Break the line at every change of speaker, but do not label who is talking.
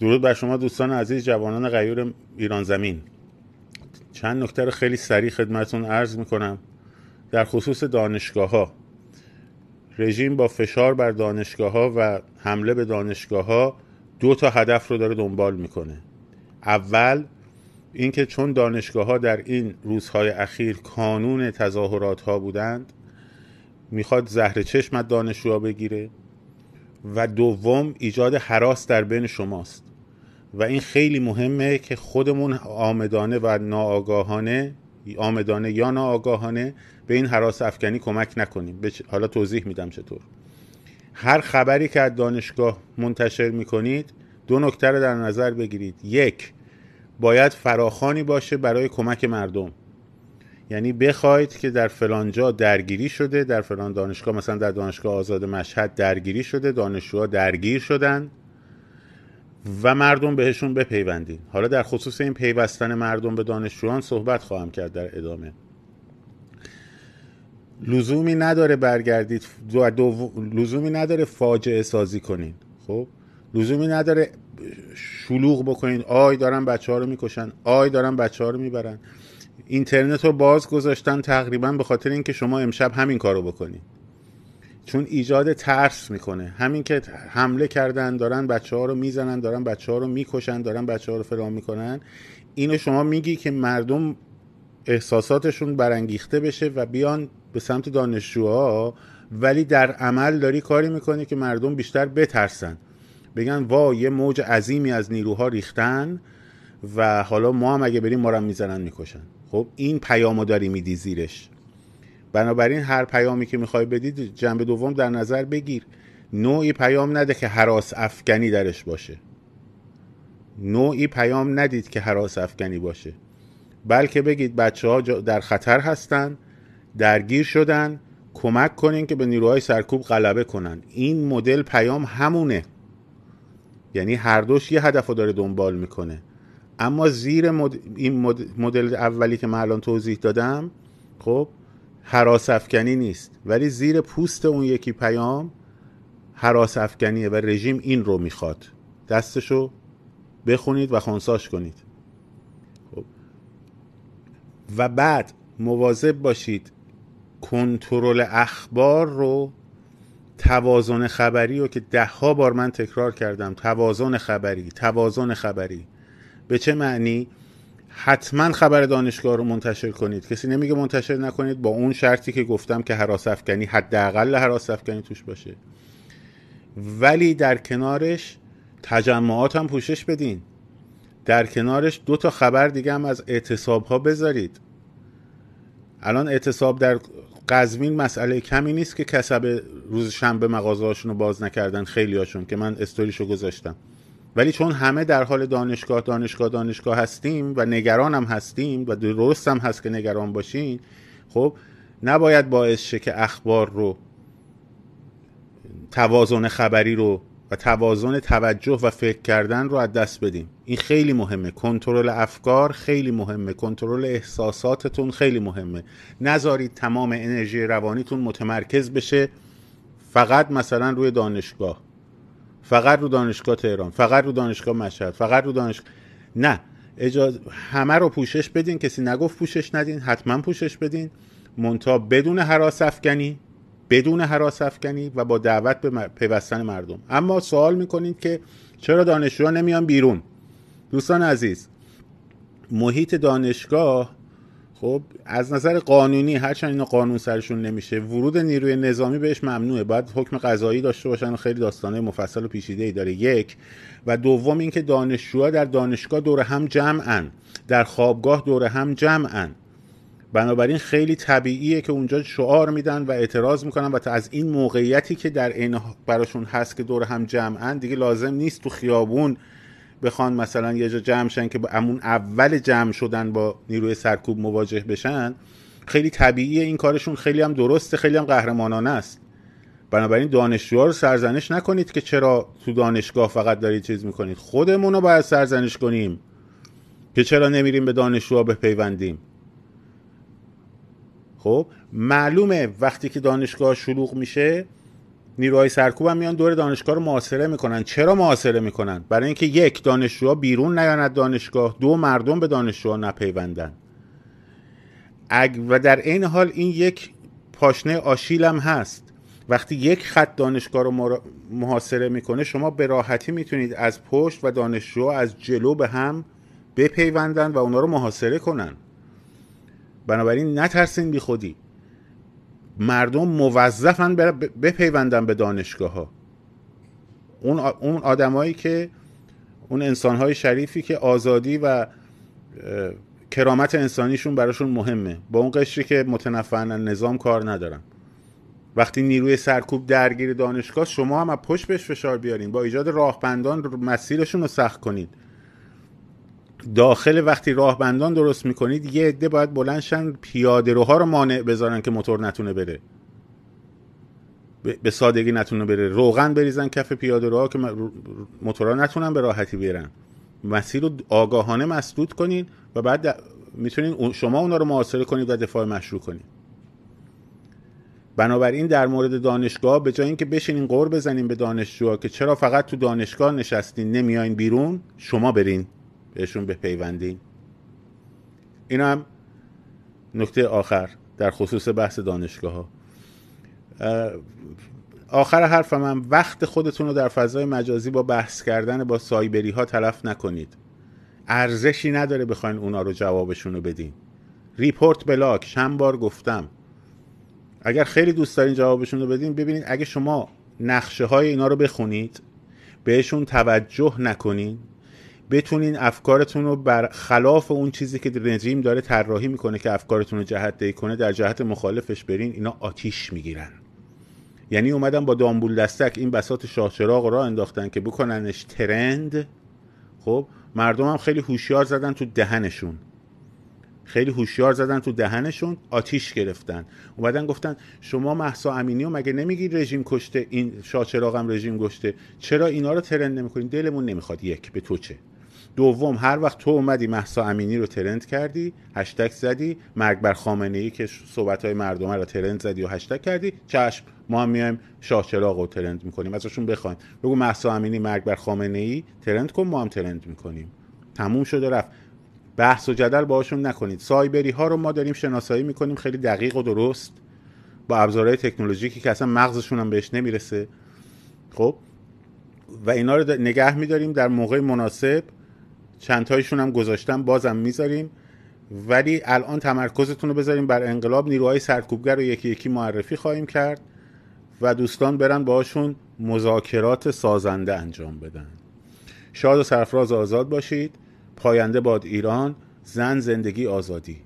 درود بر شما دوستان عزیز جوانان غیور ایران زمین. چند نکته رو خیلی سریع خدمتون عرض می‌کنم. در خصوص دانشگاه ها رژیم با فشار بر دانشگاه ها و حمله به دانشگاه ها دو تا هدف رو داره دنبال می‌کنه. اول اینکه چون دانشگاه ها در این روزهای اخیر کانون تظاهرات ها بودند می‌خواد زهر چشم از دانشجوها بگیره. و دوم ایجاد حراس در بین شماست. و این خیلی مهمه که خودمون آمدانه و ناآگاهانه آمدانه یا ناآگاهانه به این حراس افکنی کمک نکنیم. حالا توضیح میدم چطور. هر خبری که از دانشگاه منتشر می‌کنید دو نکته رو در نظر بگیرید. یک باید فراخانی باشه برای کمک مردم. یعنی بخواید که در فلان جا درگیری شده در فلان دانشگاه مثلا در دانشگاه آزاد مشهد درگیری شده دانشجوها درگیر شدن و مردم بهشون بپیوندین. حالا در خصوص این پیوستن مردم به دانشجویان صحبت خواهم کرد در ادامه. لزومی نداره برگردید دو دو لزومی نداره فاجعه سازی کنین خب؟ لزومی نداره شلوغ بکنین. آی دارن بچه ها رو می‌کشن. آی دارن بچه ها رو می‌برن. اینترنت رو باز گذاشتن تقریبا به خاطر اینکه شما امشب همین کارو بکنید چون ایجاد ترس می‌کنه. همین که حمله کردن دارن بچه ها رو می‌زنن دارن بچه ها رو می‌کشن دارن بچه ها رو فرام می‌کنن. اینو شما میگی که مردم احساساتشون برانگیخته بشه و بیان به سمت دانشجوها ولی در عمل داری کاری می‌کنی که مردم بیشتر بترسن. بگن وا یه موج عظیمی از نیروها ریختن و حالا ما هم اگه بریم ما رو می‌زنن می‌کشن. خب این پیامو داری میدی زیرش. بنابراین هر پیامی که می‌خوای بدید جنبه دوم در نظر بگیر. نوعی پیام نده که حراس افکنی درش باشه. نوعی پیام ندید که حراس افکنی باشه. بلکه بگید بچه ها در خطر هستن درگیر شدن کمک کنین که به نیروهای سرکوب غلبه کنن. این مدل پیام همونه. یعنی هر دوش یه هدف رو داره دنبال می‌کنه. اما زیر این مدل اولی که من الان توضیح دادم خب حراس افکنی نیست. ولی زیر پوست اون یکی پیام حراس افکنیه و رژیم این رو می‌خواد. دستشو بخونید و خونساش کنید. خب. و بعد مواظب باشید کنترل اخبار رو توازن خبری رو که ده ها بار من تکرار کردم توازن خبری توازن خبری. به چه معنی؟ حتما خبر دانشگاه رو منتشر کنید. کسی نمیگه منتشر نکنید با اون شرطی که گفتم که حراس افکنی حداقل حراس افکنی توش باشه. ولی در کنارش تجمعات هم پوشش بدین. در کنارش دو تا خبر دیگه هم از اعتصاب ها بذارید. الان اعتصاب در قزوین مسئله کمی نیست که کسب روز شنبه مغازه رو باز نکردن خیلی هاشون که من استوریشو گذاشتم. ولی چون همه در حال دانشگاه دانشگاه دانشگاه هستیم و نگران هم هستیم و درست هم هست که نگران باشین خب نباید باعث شه که اخبار رو توازن خبری رو و توازن توجه و فکر کردن رو از دست بدیم. این خیلی مهمه. کنترل افکار خیلی مهمه. کنترل احساساتتون خیلی مهمه. نذارید تمام انرژی روانیتون متمرکز بشه. فقط مثلا روی دانشگاه. فقط رو دانشگاه تهران فقط رو دانشگاه مشهد فقط رو دانشگاه نه. اجازه همه رو پوشش بدین کسی نگفت پوشش ندین حتما پوشش بدین. مونتا بدون حراس افکنی بدون حراس افکنی و با دعوت به پیوستن مردم. اما سوال می‌کنید که چرا دانشجوها نمیان بیرون؟ دوستان عزیز محیط دانشگاه خب از نظر قانونی هرچند اینا قانون سرشون نمیشه ورود نیروی نظامی بهش ممنوعه. باید حکم قضایی داشته باشن و خیلی داستانه مفصل و پیچیده ای داره. یک و دوم اینکه دانشجوها در دانشگاه دور هم جمعن. در خوابگاه دور هم جمعن. بنابراین خیلی طبیعیه که اونجا شعار میدن و اعتراض می‌کنن و تا از این موقعیتی که در عین براشون هست که دور هم جمعن دیگه لازم نیست تو خیابون بخوان مثلا یه جا جمع شن که با امون اول جمع شدن با نیروی سرکوب مواجه بشن خیلی طبیعیه این کارشون خیلی هم درسته خیلی هم قهرمانانه است. بنابراین دانشجوها رو سرزنش نکنید که چرا تو دانشگاه فقط دارید چیز می‌کنید. خودمون رو باید سرزنش کنیم که چرا نمیریم به دانشجوها بپیوندیم. خب معلومه وقتی که دانشگاه شلوغ میشه نیروهای سرکوب هم میان دور دانشگاه رو محاصره می‌کنن. چرا محاصره می‌کنن؟ برای اینکه یک دانشجوها بیرون نیاند دانشگاه. دو مردم به دانشجوها نپیوندن. و در این حال این یک پاشنه آشیل هم هست. وقتی یک خط دانشگاه رو محاصره می‌کنه شما به راحتی می‌تونید از پشت و دانشجو از جلو به هم بپیوندن و اونا رو محاصره کنن. بنابراین نترسین بی خودی. مردم موظفن بپیوندن به دانشگاه ها اون اون آدمایی که اون انسان های شریفی که آزادی و کرامت انسانیشون براشون مهمه. با اون قشری که متنفعن نظام کار ندارن. وقتی نیروی سرکوب درگیر دانشگاه شما هم از پشت بهش فشار بیارین. با ایجاد راهبندان مسیرشون رو سخت کنید. داخل وقتی راهبندان درست می‌کنید یه عده باید بلندشن پیاده روها رو مانع بذارن که موتور نتونه بره. به سادگی نتونه بره. روغن بریزن کف پیاده روها که موتورها نتونن به راحتی برن مسیر رو آگاهانه مسدود کنید و بعد می‌تونید شما اونا رو محاصره کنید و دفاع مشروع کنید. بنابراین در مورد دانشگاه به جای اینکه بشینین قور بزنین به دانشجوها که چرا فقط تو دانشگاه نشستین نمیاین بیرون شما برین. بهشون بپیوندین این هم نکته آخر در خصوص بحث دانشگاه ها آخر حرفم هم وقت خودتون رو در فضای مجازی با بحث کردن با سایبری ها تلف نکنید. ارزشی نداره بخواین اونا رو جوابشون رو بدین. report block چند بار گفتم. اگر خیلی دوست دارین جوابشون رو بدین ببینید اگه شما نقشه های اینا رو بخونید بهشون توجه نکنین بتونین افکارتون رو بر خلاف اون چیزی که رژیم داره طراحی می‌کنه که افکارتون رو جهت دهی کنه در جهت مخالفش برین اینا آتیش می‌گیرن. یعنی اومدن با دامبول دستک این بسات شاهچراغ را انداختن که بکننش ترند. خب مردم هم خیلی هوشیار زدن تو دهنشون. خیلی هوشیار زدن تو دهنشون آتیش گرفتن. اومدن گفتن شما محسا امینی و مگه نمیگی رژیم کشته این شاچراغ رژیم کشته؟ چرا اینا رو ترند نمی‌کنین؟ دلمون نمی‌خواد یک به تو چه. دوم هر وقت تو اومدی محسا امینی رو ترند کردی هشتگ زدی مرگ بر خامنه ای که صحبت های مردم رو ترند زدی و هشتگ کردی چشم ما هم میایم شاه چراغ رو ترند می‌کنیم. ازشون بخوایم. بگو محسا امینی مرگ بر خامنه ای ترند کن ما هم ترند می‌کنیم. تموم شده رفت. بحث و جدل باشون نکنید. سایبری ها رو ما داریم شناسایی می‌کنیم خیلی دقیق و درست. با ابزارهای تکنولوژیکی که اصلا مغزشون هم بهش نمی‌رسه. خب؟ و اینا رو نگه میداریم در موقع مناسب. چند تایشون هم گذاشتم بازم می‌ذاریم. ولی الان تمرکزتون رو بذاریم بر انقلاب. نیروهای سرکوبگر رو یکی یکی معرفی خواهیم کرد و دوستان برن باشون مذاکرات سازنده انجام بدن. شاد و سرفراز آزاد باشید. پاینده باد ایران. زن زندگی آزادی.